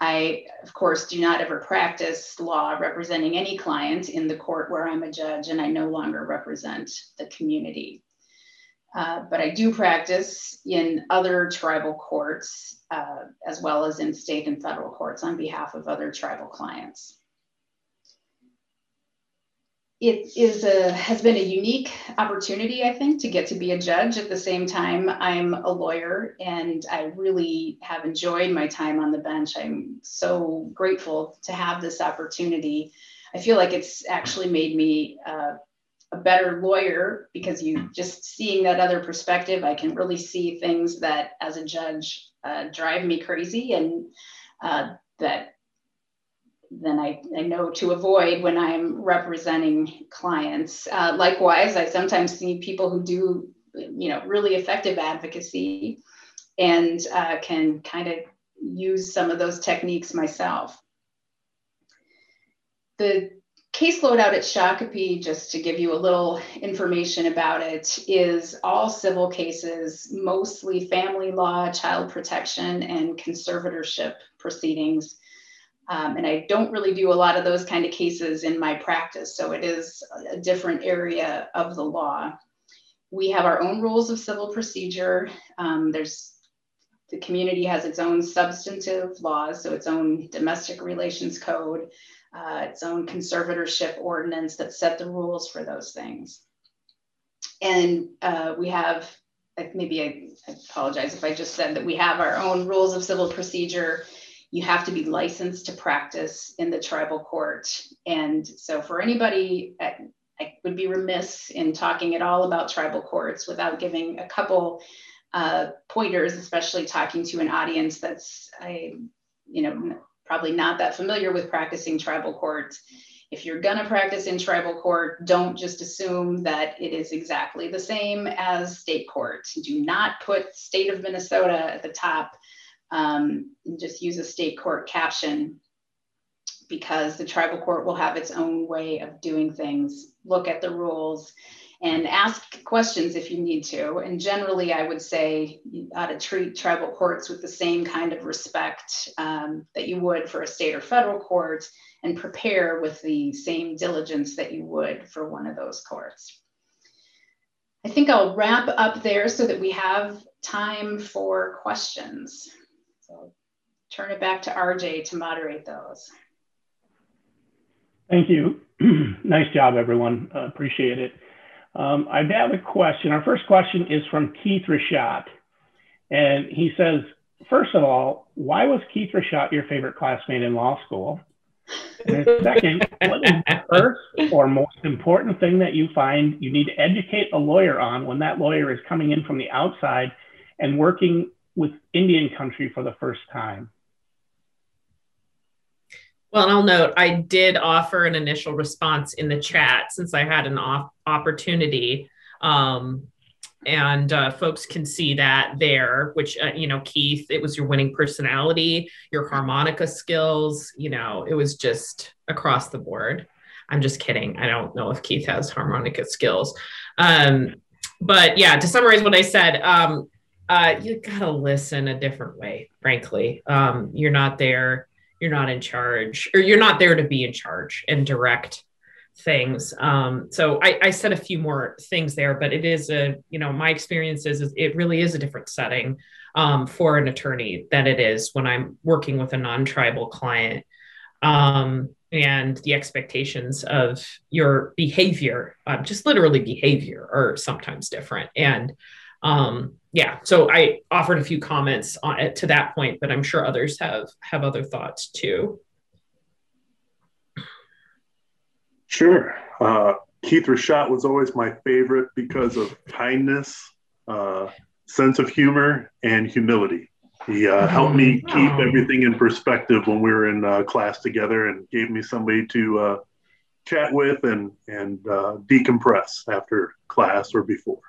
I, of course, do not ever practice law representing any client in the court where I'm a judge, and I no longer represent the community. Uh, but I do practice in other tribal courts, uh, as well as in state and federal courts on behalf of other tribal clients it is a has been a unique opportunity i think to get to be a judge. At the same time i'm a lawyer and i really have enjoyed my time on the bench. I'm so grateful to have this opportunity. I feel like it's actually made me uh, a better lawyer because you just seeing that other perspective i can really see things that as a judge uh, drive me crazy and uh, that then I, I know to avoid when I'm representing clients. Uh, likewise, I sometimes see people who do, you know, really effective advocacy and uh, can kind of use some of those techniques myself. The caseload out at Shakopee, just to give you a little information about it, is all civil cases, mostly family law, child protection, and conservatorship proceedings. Um, and I don't really do a lot of those kind of cases in my practice. So it is a different area of the law. We have our own rules of civil procedure. Um, there's the community has its own substantive laws, so its own domestic relations code, uh, its own conservatorship ordinance that set the rules for those things. And uh, we have, maybe I, I apologize if I just said that we have our own rules of civil procedure you have to be licensed to practice in the tribal court. And so, for anybody, I would be remiss in talking at all about tribal courts without giving a couple uh, pointers, especially talking to an audience that's, I, you know, probably not that familiar with practicing tribal courts. If you're going to practice in tribal court, don't just assume that it is exactly the same as state court. Do not put state of Minnesota at the top um, just use a state court caption because the tribal court will have its own way of doing things. Look at the rules and ask questions if you need to. And generally, I would say you ought to treat tribal courts with the same kind of respect um, that you would for a state or federal court and prepare with the same diligence that you would for one of those courts. I think I'll wrap up there so that we have time for questions. Turn it back to RJ to moderate those. Thank you. nice job, everyone. Uh, appreciate it. Um, I have a question. Our first question is from Keith Rashat. And he says, first of all, why was Keith Rashat your favorite classmate in law school? And second, what is the first or most important thing that you find you need to educate a lawyer on when that lawyer is coming in from the outside and working with Indian country for the first time? Well, and I'll note I did offer an initial response in the chat since I had an op- opportunity. Um, and uh, folks can see that there, which, uh, you know, Keith, it was your winning personality, your harmonica skills, you know, it was just across the board. I'm just kidding. I don't know if Keith has harmonica skills. Um, but yeah, to summarize what I said, um, uh, you gotta listen a different way, frankly. Um, you're not there, you're not in charge, or you're not there to be in charge and direct things. Um, so I, I, said a few more things there, but it is a, you know, my experience is, is it really is a different setting um, for an attorney than it is when I'm working with a non-tribal client. Um, and the expectations of your behavior, um, just literally behavior, are sometimes different. And um, yeah, so I offered a few comments on it to that point, but I'm sure others have have other thoughts too. Sure. Uh, Keith Rashad was always my favorite because of kindness, uh, sense of humor, and humility. He uh, helped me mm-hmm. keep everything in perspective when we were in uh, class together and gave me somebody to uh, chat with and, and uh, decompress after class or before.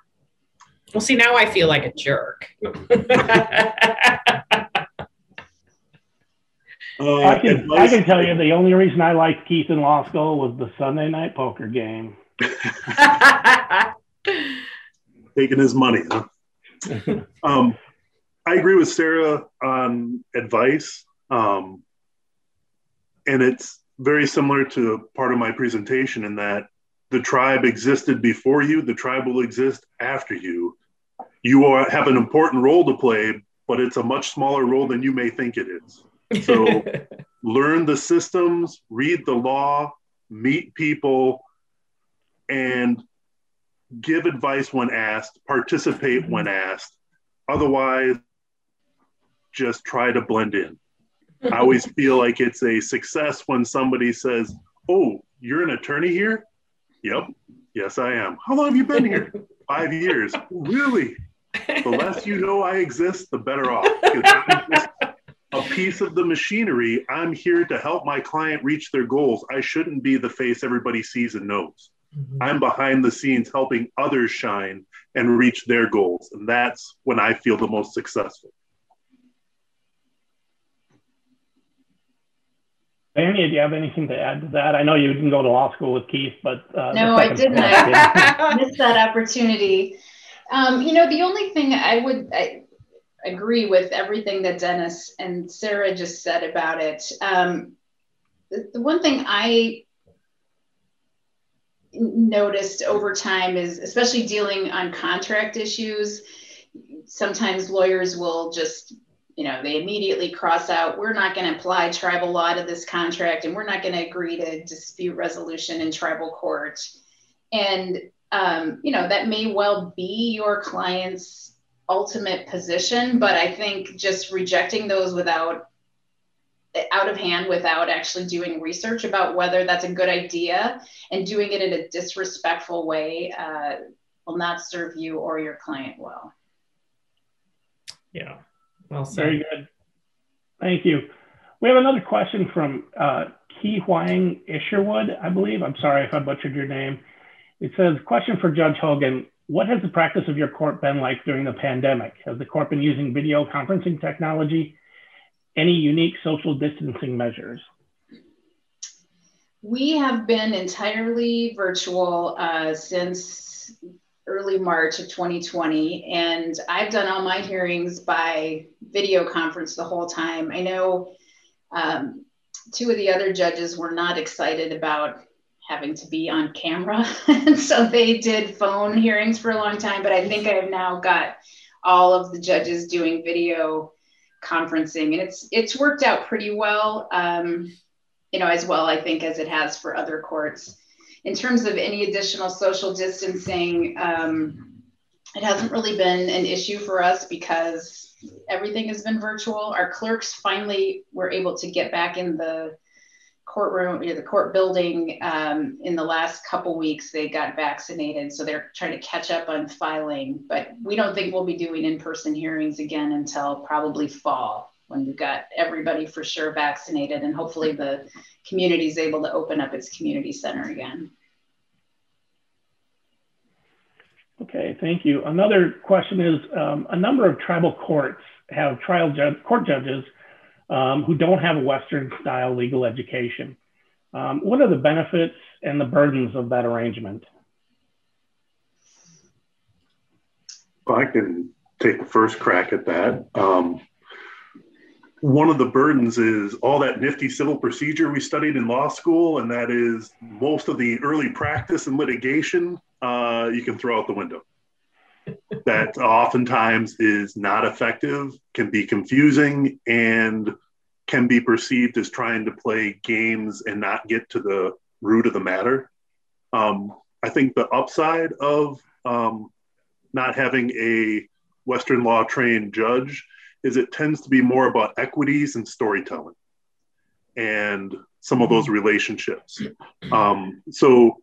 Well, see, now I feel like a jerk. Uh, I can I can tell you the only reason I liked Keith in law school was the Sunday night poker game. Taking his money. Huh? um, I agree with Sarah on advice, um, and it's very similar to part of my presentation in that the tribe existed before you, the tribe will exist after you. You are, have an important role to play, but it's a much smaller role than you may think it is. So learn the systems, read the law, meet people, and give advice when asked, participate mm-hmm. when asked. Otherwise, just try to blend in. I always feel like it's a success when somebody says, Oh, you're an attorney here? Yep. Yes, I am. How long have you been here? Five years. Really? The less you know I exist, the better off a piece of the machinery. I'm here to help my client reach their goals. I shouldn't be the face everybody sees and knows. Mm-hmm. I'm behind the scenes helping others shine and reach their goals. And that's when I feel the most successful. Annie, do you have anything to add to that? I know you didn't go to law school with Keith, but uh, no, I didn't. I missed that opportunity. Um, you know, the only thing I would I, agree with everything that Dennis and Sarah just said about it. Um, the, the one thing I noticed over time is, especially dealing on contract issues, sometimes lawyers will just you know they immediately cross out we're not going to apply tribal law to this contract and we're not going to agree to dispute resolution in tribal court and um, you know that may well be your client's ultimate position, but I think just rejecting those without out of hand without actually doing research about whether that's a good idea and doing it in a disrespectful way uh, will not serve you or your client well. Yeah, well said. Very good. Thank you. We have another question from uh, Ki Huang Isherwood, I believe. I'm sorry if I butchered your name. It says, question for Judge Hogen what has the practice of your court been like during the pandemic? Has the court been using video conferencing technology? Any unique social distancing measures? We have been entirely virtual uh, since early March of 2020, and I've done all my hearings by video conference the whole time. I know um, two of the other judges were not excited about having to be on camera. and so they did phone hearings for a long time, but I think I've now got all of the judges doing video conferencing and it's it's worked out pretty well um, you know as well i think as it has for other courts in terms of any additional social distancing um, it hasn't really been an issue for us because everything has been virtual our clerks finally were able to get back in the courtroom, you know, the court building um, in the last couple weeks, they got vaccinated. So they're trying to catch up on filing. But we don't think we'll be doing in person hearings again until probably fall when we've got everybody for sure vaccinated. And hopefully the community is able to open up its community center again. Okay, thank you. Another question is um, a number of tribal courts have trial ju- court judges um, who don't have a Western style legal education. Um, what are the benefits and the burdens of that arrangement? Well, I can take the first crack at that. Um, one of the burdens is all that nifty civil procedure we studied in law school, and that is most of the early practice and litigation uh, you can throw out the window. That oftentimes is not effective, can be confusing, and can be perceived as trying to play games and not get to the root of the matter. Um, I think the upside of um, not having a Western law trained judge is it tends to be more about equities and storytelling and some of those relationships. Um, so,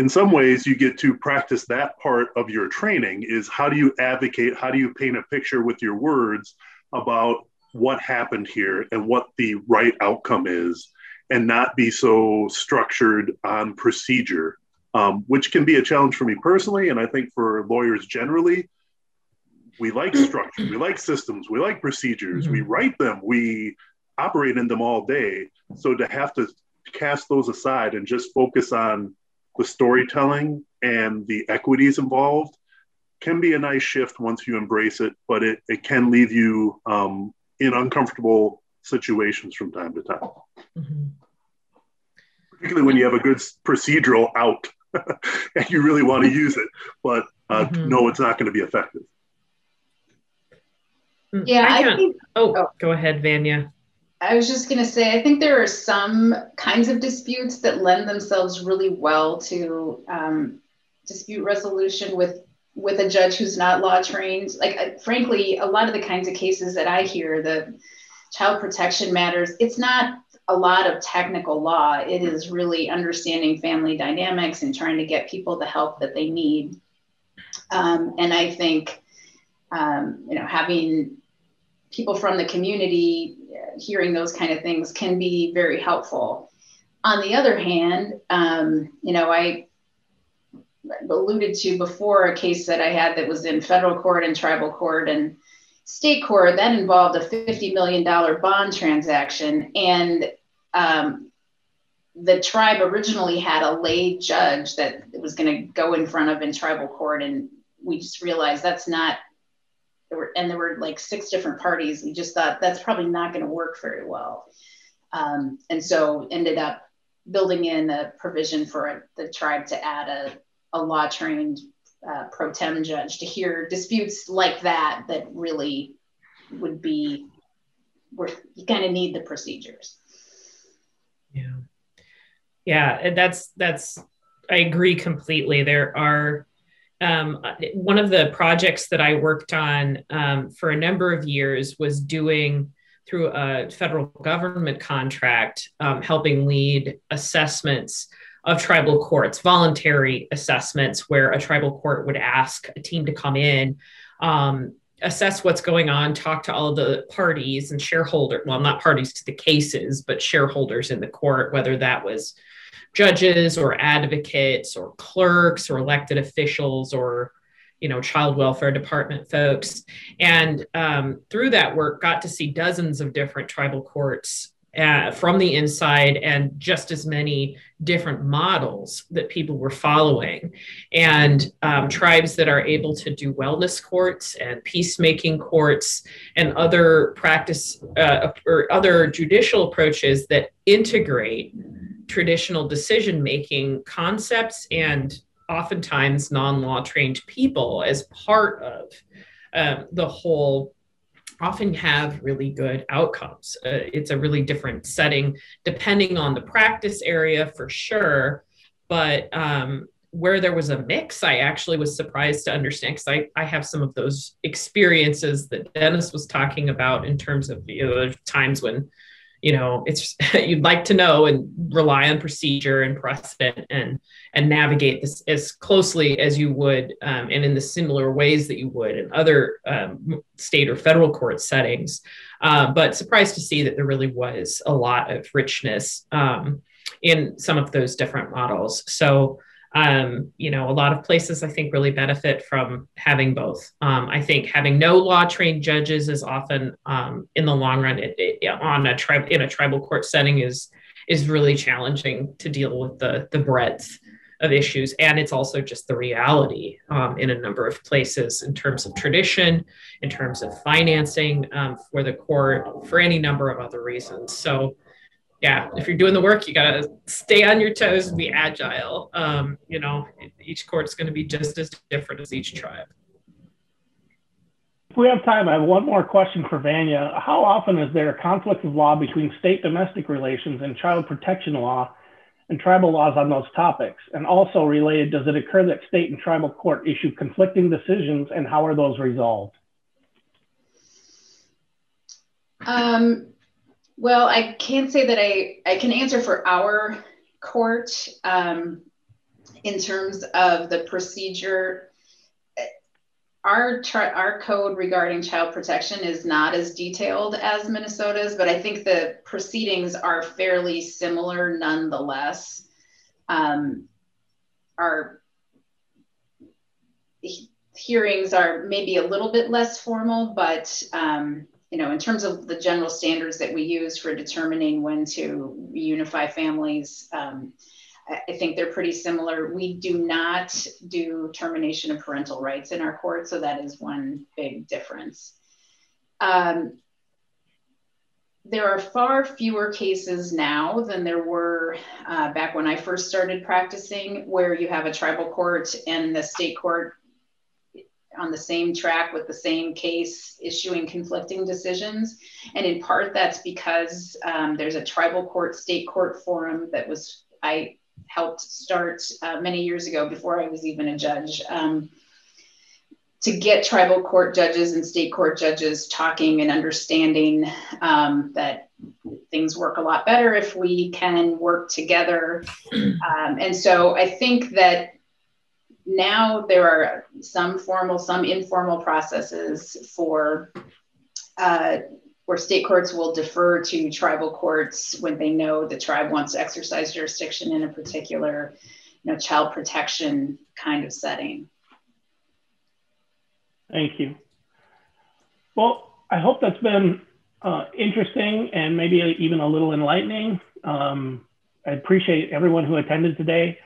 in some ways, you get to practice that part of your training is how do you advocate, how do you paint a picture with your words about what happened here and what the right outcome is, and not be so structured on procedure, um, which can be a challenge for me personally, and I think for lawyers generally we like structure, we like systems, we like procedures, mm-hmm. we write them, we operate in them all day. So to have to cast those aside and just focus on the storytelling and the equities involved can be a nice shift once you embrace it, but it, it can leave you um, in uncomfortable situations from time to time. Mm-hmm. Particularly when you have a good procedural out and you really want to use it, but uh, mm-hmm. no, it's not going to be effective. Yeah, I, I think. Oh, oh, go ahead, Vanya. I was just going to say, I think there are some kinds of disputes that lend themselves really well to um, dispute resolution with with a judge who's not law trained. Like, uh, frankly, a lot of the kinds of cases that I hear, the child protection matters, it's not a lot of technical law. It is really understanding family dynamics and trying to get people the help that they need. Um, and I think, um, you know, having people from the community hearing those kind of things can be very helpful. On the other hand, um, you know, I alluded to before a case that I had that was in federal court and tribal court and state court that involved a $50 million bond transaction. And um, the tribe originally had a lay judge that was going to go in front of in tribal court. And we just realized that's not there were and there were like six different parties. We just thought that's probably not going to work very well. Um, and so ended up building in a provision for the tribe to add a, a law trained uh, pro tem judge to hear disputes like that that really would be where you kind of need the procedures. Yeah. Yeah and that's that's i agree completely. There are um, one of the projects that I worked on um, for a number of years was doing through a federal government contract, um, helping lead assessments of tribal courts, voluntary assessments, where a tribal court would ask a team to come in, um, assess what's going on, talk to all the parties and shareholder, well, not parties to the cases, but shareholders in the court, whether that was judges or advocates or clerks or elected officials or you know child welfare department folks. And um, through that work got to see dozens of different tribal courts uh, from the inside and just as many different models that people were following. And um, tribes that are able to do wellness courts and peacemaking courts and other practice uh, or other judicial approaches that integrate traditional decision making concepts and oftentimes non law trained people as part of um, the whole often have really good outcomes. Uh, it's a really different setting depending on the practice area for sure. But um, where there was a mix, I actually was surprised to understand because I, I have some of those experiences that Dennis was talking about in terms of you know, times when you know it's you'd like to know and rely on procedure and precedent and and navigate this as closely as you would um, and in the similar ways that you would in other um, state or federal court settings. Uh, but surprised to see that there really was a lot of richness um, in some of those different models. So um, you know, a lot of places I think really benefit from having both. Um, I think having no law trained judges is often, um, in the long run, it, it, on a tribe in a tribal court setting is is really challenging to deal with the the breadth of issues. And it's also just the reality um, in a number of places in terms of tradition, in terms of financing um, for the court, for any number of other reasons. So, yeah, if you're doing the work, you got to stay on your toes and be agile. Um, you know, each court's going to be just as different as each tribe. If we have time, I have one more question for Vanya. How often is there a conflict of law between state domestic relations and child protection law and tribal laws on those topics? And also related, does it occur that state and tribal court issue conflicting decisions and how are those resolved? Um, well, I can't say that I, I can answer for our court um, in terms of the procedure our our code regarding child protection is not as detailed as Minnesota's, but I think the proceedings are fairly similar nonetheless. Um, our hearings are maybe a little bit less formal, but um, you know, in terms of the general standards that we use for determining when to unify families. Um, I think they're pretty similar. We do not do termination of parental rights in our court, so that is one big difference. Um, there are far fewer cases now than there were uh, back when I first started practicing, where you have a tribal court and the state court on the same track with the same case issuing conflicting decisions. And in part, that's because um, there's a tribal court state court forum that was I helped start uh, many years ago before I was even a judge. Um, to get tribal court judges and state court judges talking and understanding um, that things work a lot better if we can work together. Um, and so I think that now there are some formal, some informal processes for uh, where state courts will defer to tribal courts when they know the tribe wants to exercise jurisdiction in a particular you know, child protection kind of setting. Thank you. Well, I hope that's been uh, interesting and maybe even a little enlightening. Um, I appreciate everyone who attended today.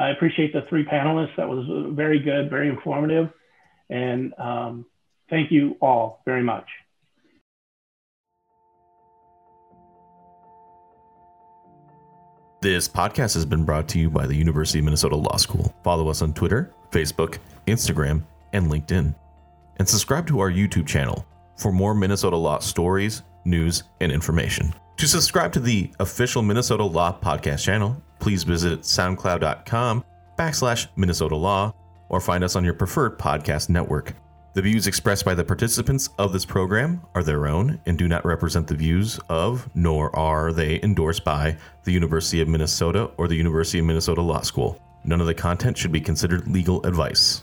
I appreciate the three panelists. That was very good, very informative. And um, thank you all very much. This podcast has been brought to you by the University of Minnesota Law School. Follow us on Twitter, Facebook, Instagram, and LinkedIn. And subscribe to our YouTube channel for more Minnesota law stories, news, and information. To subscribe to the official Minnesota Law podcast channel, please visit soundcloud.com backslash Minnesota Law or find us on your preferred podcast network. The views expressed by the participants of this program are their own and do not represent the views of, nor are they endorsed by, the University of Minnesota or the University of Minnesota Law School. None of the content should be considered legal advice.